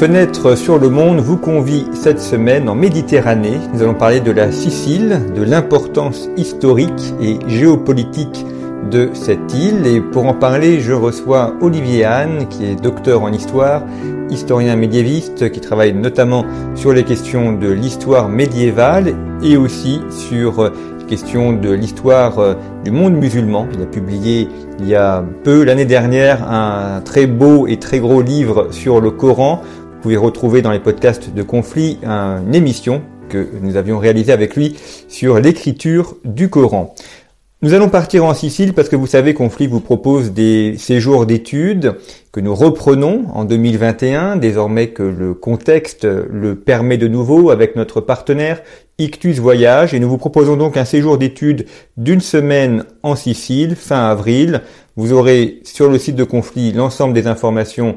Fenêtre sur le monde vous convie cette semaine en Méditerranée. Nous allons parler de la Sicile, de l'importance historique et géopolitique de cette île. Et pour en parler, je reçois Olivier Anne, qui est docteur en histoire, historien médiéviste, qui travaille notamment sur les questions de l'histoire médiévale et aussi sur les questions de l'histoire euh, du monde musulman. Il a publié il y a peu, l'année dernière, un très beau et très gros livre sur le Coran. Vous pouvez retrouver dans les podcasts de conflit une émission que nous avions réalisée avec lui sur l'écriture du Coran. Nous allons partir en Sicile parce que vous savez Conflit vous propose des séjours d'études que nous reprenons en 2021, désormais que le contexte le permet de nouveau avec notre partenaire Ictus Voyage et nous vous proposons donc un séjour d'études d'une semaine en Sicile, fin avril. Vous aurez sur le site de Conflit l'ensemble des informations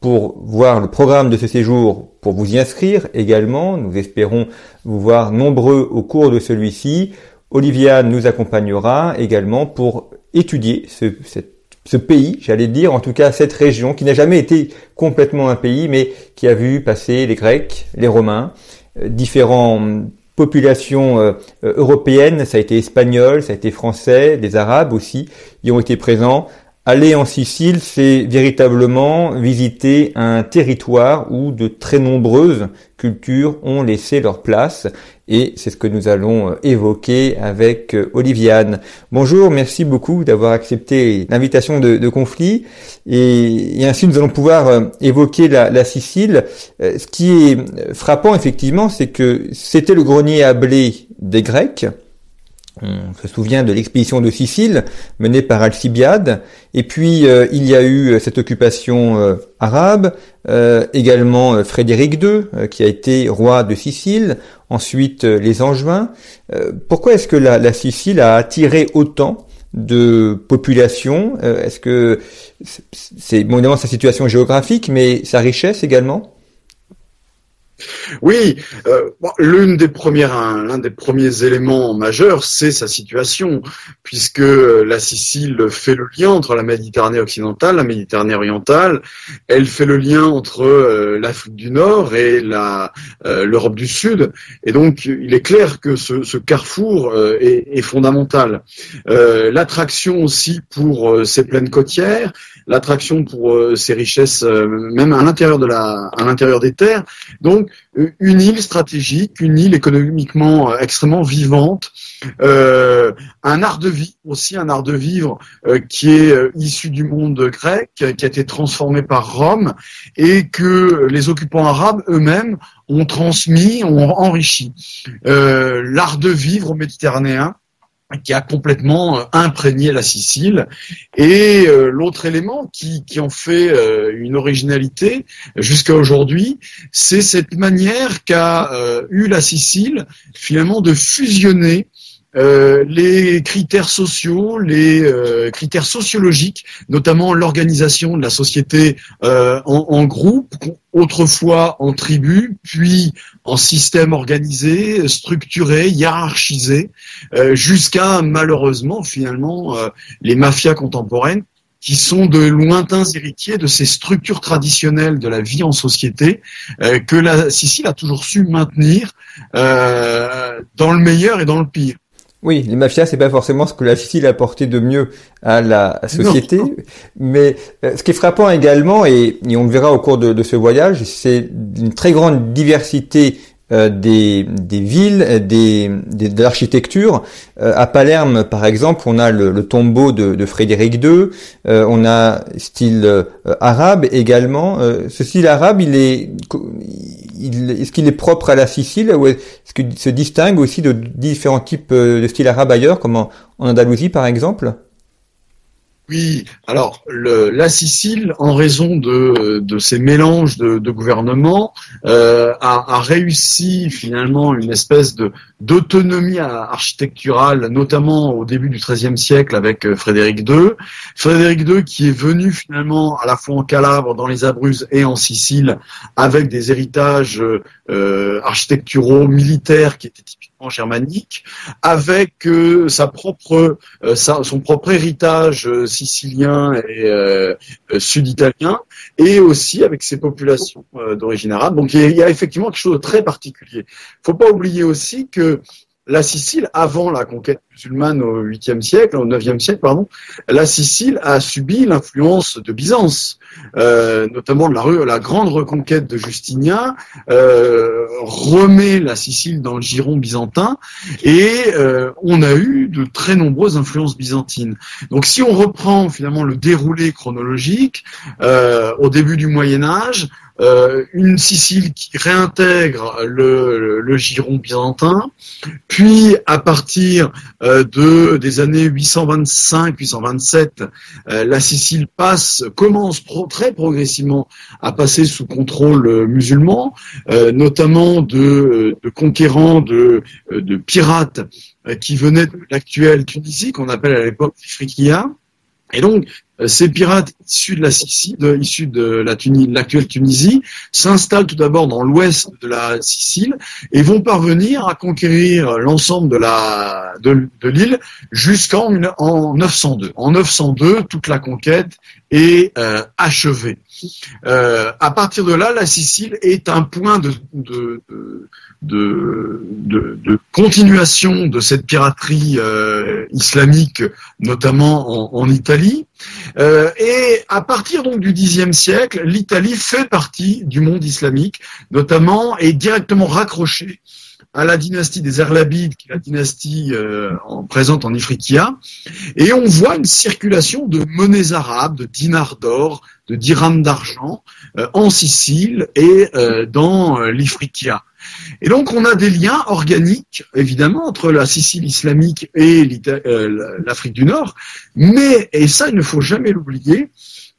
pour voir le programme de ce séjour, pour vous y inscrire également. Nous espérons vous voir nombreux au cours de celui-ci. Olivia nous accompagnera également pour étudier ce, pays, j'allais dire, en tout cas cette région qui n'a jamais été complètement un pays, mais qui a vu passer les Grecs, les Romains, euh, différentes populations euh, européennes, ça a été espagnol, ça a été français, les Arabes aussi y ont été présents. Aller en Sicile, c'est véritablement visiter un territoire où de très nombreuses cultures ont laissé leur place et c'est ce que nous allons euh, évoquer avec euh, Oliviane. Bonjour, merci beaucoup d'avoir accepté l'invitation de, conflit et, ainsi nous allons pouvoir euh, évoquer la Sicile. Ce qui est frappant effectivement, c'est que c'était le grenier à blé des Grecs on se souvient de l'expédition de Sicile menée par Alcibiade. Et puis euh, il y a eu euh, cette occupation euh, arabe, également Frédéric II qui a été roi de Sicile, ensuite les Angevins. pourquoi est-ce que la, Sicile a attiré autant de population? Est-ce que c'est évidemment sa situation géographique, mais sa richesse également? Oui, euh, premières, l'un des premiers éléments majeurs, c'est sa situation, puisque la Sicile fait le lien entre la Méditerranée occidentale, la Méditerranée orientale. Elle fait le lien entre euh, l'Afrique du Nord et euh, l'Europe du Sud. Et donc, il est clair que ce, carrefour euh, est, fondamental. L'attraction aussi pour ces plaines côtières, l'attraction pour ces richesses, même à l'intérieur des terres. Euh, une île stratégique, une île économiquement euh, extrêmement vivante, euh, un art de vie aussi, un art de vivre qui est issu du monde grec, qui a été transformé par Rome et que les occupants arabes eux-mêmes ont transmis, ont enrichi. L'art de vivre méditerranéen qui a complètement euh, imprégné la Sicile. Et euh, l'autre élément qui, qui en fait euh, une originalité jusqu'à aujourd'hui, c'est cette manière qu'a eu la Sicile finalement de fusionner euh, les critères sociaux, les euh, critères sociologiques, notamment l'organisation de la société euh, en, en, groupe, autrefois en tribu, puis en système organisé, structuré, hiérarchisé, jusqu'à malheureusement finalement les mafias contemporaines qui sont de lointains héritiers de ces structures traditionnelles de la vie en société que la Sicile a toujours su maintenir dans le meilleur et dans le pire. Oui, les mafias, c'est pas forcément ce que la Sicile a apporté de mieux à la société, mais euh, ce qui est frappant également, et, on le verra au cours de, ce voyage, c'est une très grande diversité euh, des, des, villes, des, de l'architecture. Euh, à Palerme, par exemple, on a le, tombeau de, de, Frédéric II. on a style arabe également. ce style arabe, il est est-ce qu'il est propre à la Sicile ou est-ce qu'il se distingue aussi de différents types euh, de styles arabes ailleurs, comme en Andalousie par exemple? Oui, alors le, la Sicile, en raison de, ces mélanges de, gouvernements, euh, a, réussi finalement une espèce de d'autonomie architecturale, notamment au début du XIIIe siècle avec euh, Frédéric II. Frédéric II qui est venu finalement à la fois en Calabre, dans les Abruzzes et en Sicile, avec des héritages euh, architecturaux, militaires qui étaient typiquement germaniques, avec sa propre, son propre héritage sicilien et euh, sud-italien, et aussi avec ses populations d'origine arabe. Donc il y, a, effectivement quelque chose de très particulier. Il faut pas oublier aussi que la Sicile, avant la conquête musulmane au 8e siècle, au 9e siècle, pardon, la Sicile a subi l'influence de Byzance, euh, notamment de la, grande reconquête de Justinien, euh, remet la Sicile dans le giron byzantin, et euh, on a eu de très nombreuses influences byzantines. Donc si on reprend finalement le déroulé chronologique, au début du Moyen Âge, une Sicile qui réintègre le, giron byzantin, puis à partir euh, de des années 825-827, euh, la Sicile passe commence très progressivement à passer sous contrôle musulman, notamment de, conquérants, de, de pirates qui venaient de l'actuelle Tunisie, qu'on appelle à l'époque Ifriqiya. Et donc, euh, ces pirates issus de la Sicile, issus de la l'actuelle Tunisie, s'installent tout d'abord dans l'ouest de la Sicile et vont parvenir à conquérir l'ensemble de la de, l'île jusqu'en en 902. En 902, toute la conquête est euh, achevée. Euh, à partir de là, la Sicile est un point de, de, de, de continuation de cette piraterie euh, islamique, notamment en, en Italie. Euh, et à partir du Xe siècle, l'Italie fait partie du monde islamique, notamment est directement raccrochée à la dynastie des Erlabides, qui est la dynastie euh, en, présente en Ifriqiya, et on voit une circulation de monnaies arabes, de dinars d'or, de dirhams d'argent euh, en Sicile et dans l'Ifriqiya. Et donc on a des liens organiques, évidemment, entre la Sicile islamique et l'Afrique du Nord, mais, et ça il ne faut jamais l'oublier,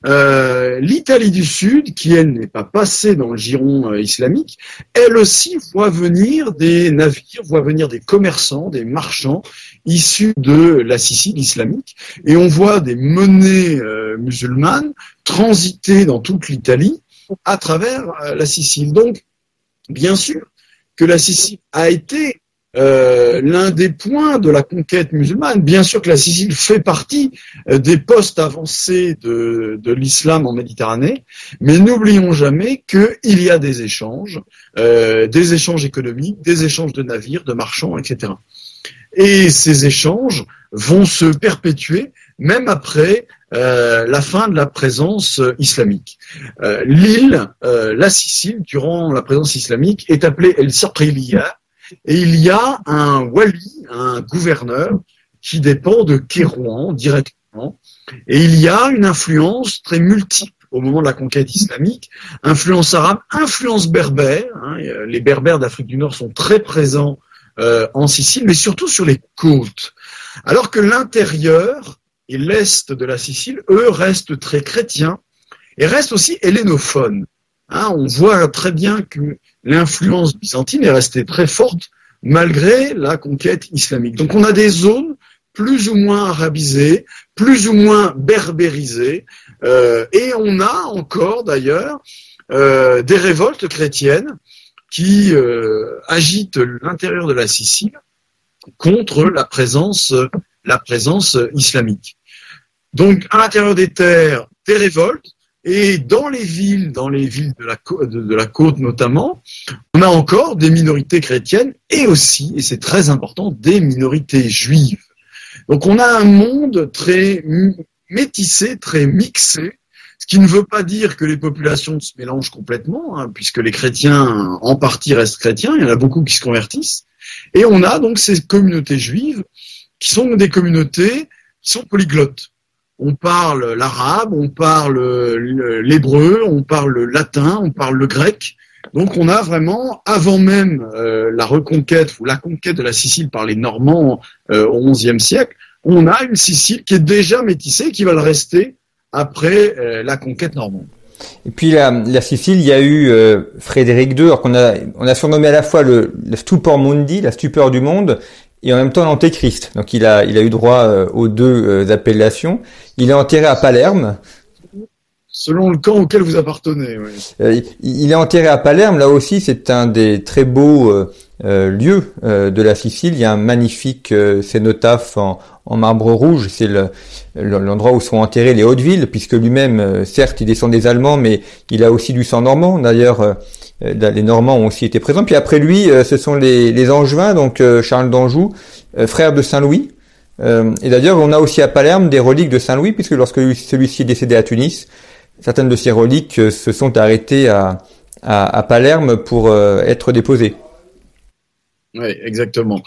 euh, L'Italie du Sud, qui elle n'est pas passée dans le giron euh, islamique, elle aussi voit venir des navires, voit venir des commerçants, des marchands issus de la Sicile islamique, et on voit des monnaies euh, musulmanes transiter dans toute l'Italie à travers la Sicile. Donc, bien sûr que la Sicile a été euh, l'un des points de la conquête musulmane. Bien sûr que la Sicile fait partie euh, des postes avancés de, de l'islam en Méditerranée, mais n'oublions jamais qu'il y a des échanges, euh, des échanges économiques, des échanges de navires, de marchands, etc. Et ces échanges vont se perpétuer même après euh, la fin de la présence islamique. Euh, L'île, la Sicile, durant la présence islamique, est appelée El Sarqiliya, et il y a un wali, un gouverneur, qui dépend de Kérouan directement. Et il y a une influence très multiple au moment de la conquête islamique, influence arabe, influence berbère. Hein, les berbères d'Afrique du Nord sont très présents euh, en Sicile, mais surtout sur les côtes. Alors que l'intérieur et l'est de la Sicile, eux, restent très chrétiens et restent aussi hellénophones. Hein, on voit très bien que l'influence byzantine est restée très forte malgré la conquête islamique. Donc on a des zones plus ou moins arabisées, plus ou moins berbérisées, euh, et on a encore d'ailleurs euh, des révoltes chrétiennes qui euh, agitent l'intérieur de la Sicile contre la présence, la présence islamique. Donc à l'intérieur des terres, des révoltes, et dans les villes, dans les villes de la, côte, de, la côte notamment, on a encore des minorités chrétiennes et aussi, et c'est très important, des minorités juives. Donc on a un monde très métissé, très mixé, ce qui ne veut pas dire que les populations se mélangent complètement, hein, puisque les chrétiens en partie restent chrétiens, il y en a beaucoup qui se convertissent. Et on a donc ces communautés juives qui sont des communautés qui sont polyglottes on parle l'arabe, on parle l'hébreu, on parle le latin, on parle le grec. Donc on a vraiment, avant même euh, la reconquête ou la conquête de la Sicile par les Normands euh, au XIe siècle, on a une Sicile qui est déjà métissée, qui va le rester après euh, la conquête normande. Et puis la, Sicile, il y a eu Frédéric II, qu'on a, on a surnommé à la fois le, le stupor mundi, la stupeur du monde, et en même temps l'antéchrist. Donc il a, il a eu droit euh, aux deux euh, appellations. Il est enterré à Palerme. selon le camp auquel vous appartenez. Oui. il est enterré à Palerme. Là aussi, c'est un des très beaux euh, lieu euh, de la Sicile. Il y a un magnifique euh, cénotaphe en, marbre rouge. C'est l'endroit où sont enterrés les Hautes-Villes, puisque lui-même, certes, il descend des Allemands, mais il a aussi du sang normand. D'ailleurs, les Normands ont aussi été présents. Puis après lui, ce sont les, les Angevins, donc Charles d'Anjou, frère de Saint-Louis. et d'ailleurs, on a aussi à Palerme des reliques de Saint-Louis, puisque lorsque celui-ci est décédé à Tunis, certaines de ces reliques se sont arrêtées à Palerme pour être déposées. Oui, exactement.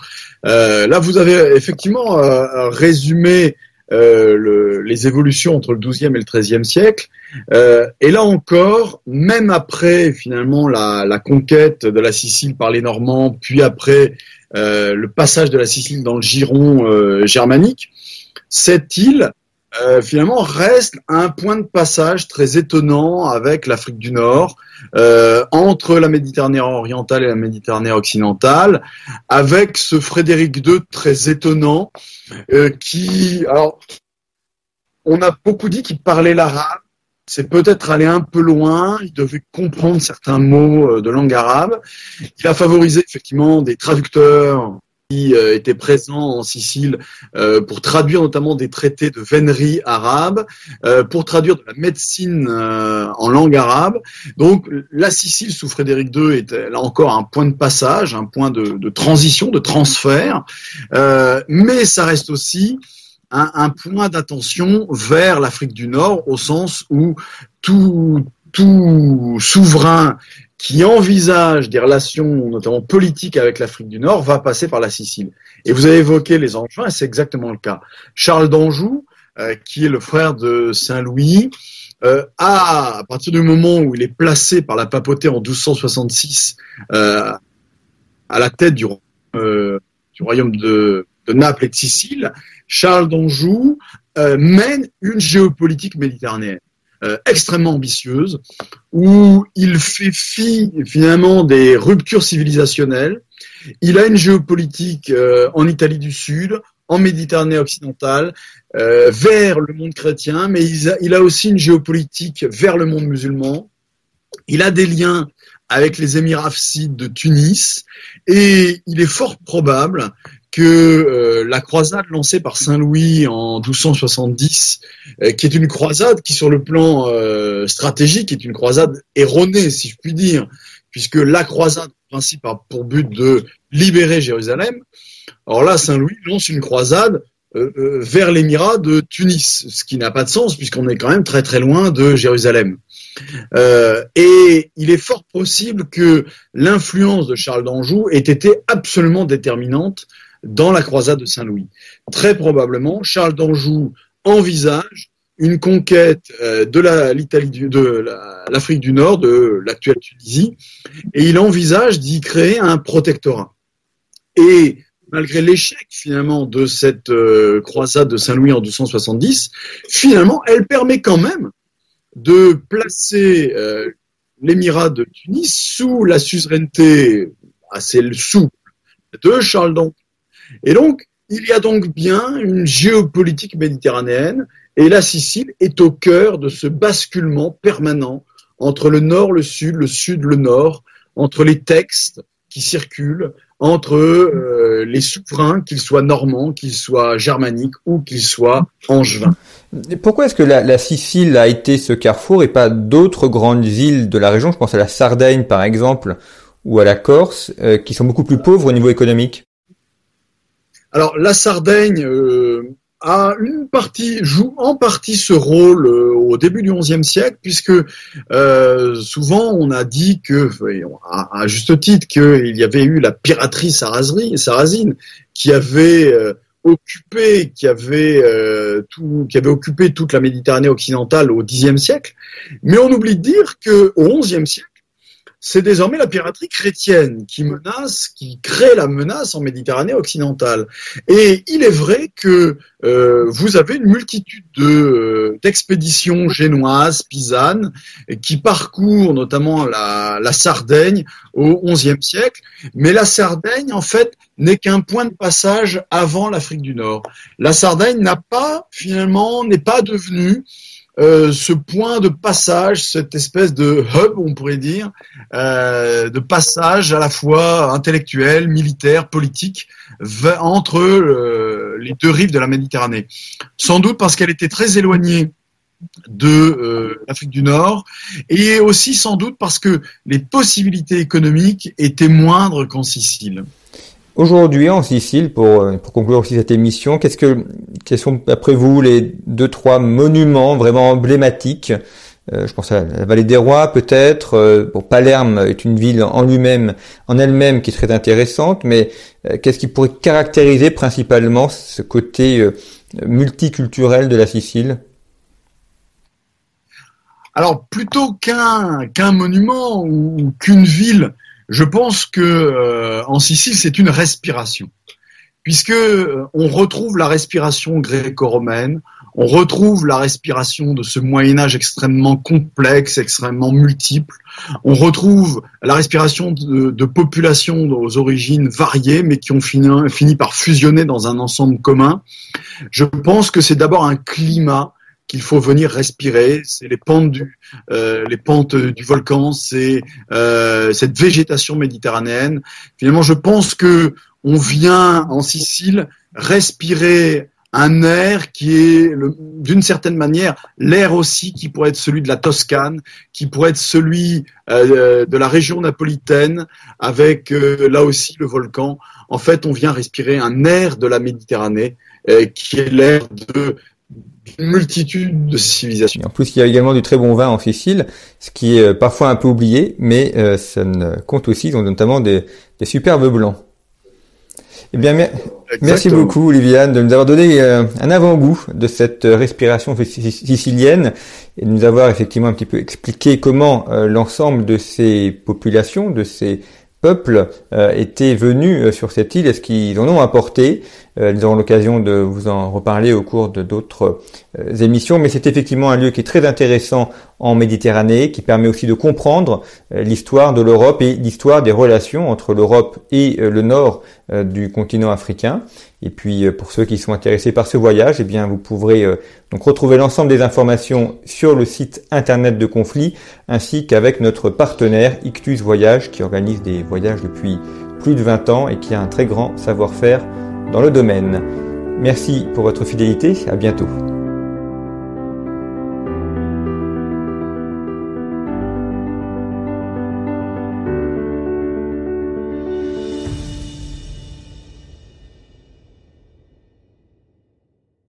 Euh, là, vous avez effectivement euh, résumé euh, le, les évolutions entre le XIIe et le XIIIe siècle. Euh, et là encore, même après finalement la, la, conquête de la Sicile par les Normands, puis après euh, le passage de la Sicile dans le giron germanique, cette île euh, finalement reste un point de passage très étonnant avec l'Afrique du Nord, euh, entre la Méditerranée orientale et la Méditerranée occidentale, avec ce Frédéric II très étonnant euh, qui, alors, on a beaucoup dit qu'il parlait l'arabe. C'est peut-être aller un peu loin. Il devait comprendre certains mots de langue arabe. Il a favorisé effectivement des traducteurs qui euh, était présent en Sicile euh, pour traduire notamment des traités de vénerie arabe, euh, pour traduire de la médecine en langue arabe. Donc la Sicile sous Frédéric II est là encore un point de passage, un point de, de transition, de transfert, mais ça reste aussi un, un point d'attention vers l'Afrique du Nord au sens où tout, tout souverain qui envisage des relations, notamment politiques, avec l'Afrique du Nord, va passer par la Sicile. Et vous avez évoqué les Angevins, c'est exactement le cas. Charles d'Anjou, euh, qui est le frère de Saint-Louis, euh, a, à partir du moment où il est placé par la papauté en 1266 euh, à la tête du, royaume de, Naples et de Sicile, Charles d'Anjou mène une géopolitique méditerranéenne. Euh, extrêmement ambitieuse, où il fait fi finalement des ruptures civilisationnelles. Il a une géopolitique euh, en Italie du Sud, en Méditerranée occidentale, euh, vers le monde chrétien, mais il a, aussi une géopolitique vers le monde musulman. Il a des liens avec les Émirats Hafsides de Tunis, et il est fort probable que euh, la croisade lancée par Saint Louis en 1270, euh, qui est une croisade qui sur le plan euh, stratégique est une croisade erronée, si je puis dire, puisque la croisade en principe a pour but de libérer Jérusalem. Alors là, Saint Louis lance une croisade vers l'émirat de Tunis, ce qui n'a pas de sens puisqu'on est quand même très très loin de Jérusalem. Et il est fort possible que l'influence de Charles d'Anjou ait été absolument déterminante dans la croisade de Saint-Louis. Très probablement, Charles d'Anjou envisage une conquête euh, de l'Afrique du Nord, de l'actuelle Tunisie, et il envisage d'y créer un protectorat. Et malgré l'échec finalement de cette euh, croisade de Saint-Louis en 1270, finalement, elle permet quand même de placer euh, l'émirat de Tunis sous la suzeraineté assez souple de Charles d'Anjou et donc, il y a donc bien une géopolitique méditerranéenne et la Sicile est au cœur de ce basculement permanent entre le nord, le sud, le sud, le nord, entre les textes qui circulent, entre euh, les souverains, qu'ils soient normands, qu'ils soient germaniques ou qu'ils soient angevins. Pourquoi est-ce que la, Sicile a été ce carrefour et pas d'autres grandes îles de la région? Je pense à la Sardaigne par exemple ou à la Corse, euh, qui sont beaucoup plus pauvres au niveau économique. Alors la Sardaigne euh, joue en partie ce rôle euh, au début du XIe siècle, puisque euh, souvent on a dit que, à, juste titre, qu'il y avait eu la piraterie sarrasine qui avait occupé, qui avait qui avait occupé toute la Méditerranée occidentale au Xe siècle, mais on oublie de dire que au XIe siècle c'est désormais la piraterie chrétienne qui menace, qui crée la menace en Méditerranée occidentale. Et il est vrai que euh, vous avez une multitude de, euh, d'expéditions génoises, pisanes, qui parcourent notamment la, la Sardaigne au XIe siècle. Mais la Sardaigne, en fait, n'est qu'un point de passage avant l'Afrique du Nord. La Sardaigne n'a pas, finalement, n'est pas devenue euh, ce point de passage, cette espèce de hub, on pourrait dire, euh, de passage à la fois intellectuel, militaire, politique, entre euh, les deux rives de la Méditerranée. Sans doute parce qu'elle était très éloignée de l'Afrique du Nord et aussi sans doute parce que les possibilités économiques étaient moindres qu'en Sicile. Aujourd'hui, en Sicile, pour, euh, pour conclure aussi cette émission, qu'est-ce que, quels sont, après vous, les deux, trois monuments vraiment emblématiques? Euh, Je pense à la vallée des Rois, peut-être. Euh, bon, Palerme est une ville en lui-même, en elle-même, qui très intéressante, mais qu'est-ce qui pourrait caractériser principalement ce côté multiculturel de la Sicile? Alors plutôt qu'un qu'un monument ou qu'une ville je pense que euh, en Sicile, c'est une respiration, puisque euh, on retrouve la respiration gréco-romaine, on retrouve la respiration de ce Moyen Âge extrêmement complexe, extrêmement multiple. On retrouve la respiration de, populations aux origines variées, mais qui ont fini par fusionner dans un ensemble commun. Je pense que c'est d'abord un climat qu'il faut venir respirer. C'est les pentes du, euh, les pentes du volcan, c'est euh, cette végétation méditerranéenne. Finalement, je pense que on vient en Sicile respirer un air qui est d'une certaine manière l'air aussi qui pourrait être celui de la Toscane, qui pourrait être celui euh, de la région napolitaine, avec euh, là aussi le volcan. En fait, on vient respirer un air de la Méditerranée, euh, qui est l'air de une multitude de civilisations. En plus, il y a également du très bon vin en Sicile, ce qui est euh, parfois un peu oublié, mais euh, ça ne compte aussi, ont notamment des, des superbes blancs. Eh bien, merci beaucoup, Oliviane, de nous avoir donné euh, un avant-goût de cette respiration sicilienne et de nous avoir effectivement un petit peu expliqué comment l'ensemble de ces populations, de ces peuples euh, étaient venus sur cette île et ce qu'ils en ont apporté. Euh, ils auront l'occasion de vous en reparler au cours de d'autres émissions, mais c'est effectivement un lieu qui est très intéressant en Méditerranée, qui permet aussi de comprendre l'histoire de l'Europe et l'histoire des relations entre l'Europe et le nord du continent africain. Et puis pour ceux qui sont intéressés par ce voyage, eh bien vous pourrez donc retrouver l'ensemble des informations sur le site internet de Conflit, ainsi qu'avec notre partenaire Ictus Voyage qui organise des voyages depuis plus de 20 ans et qui a un très grand savoir-faire dans le domaine. Merci pour votre fidélité, à bientôt.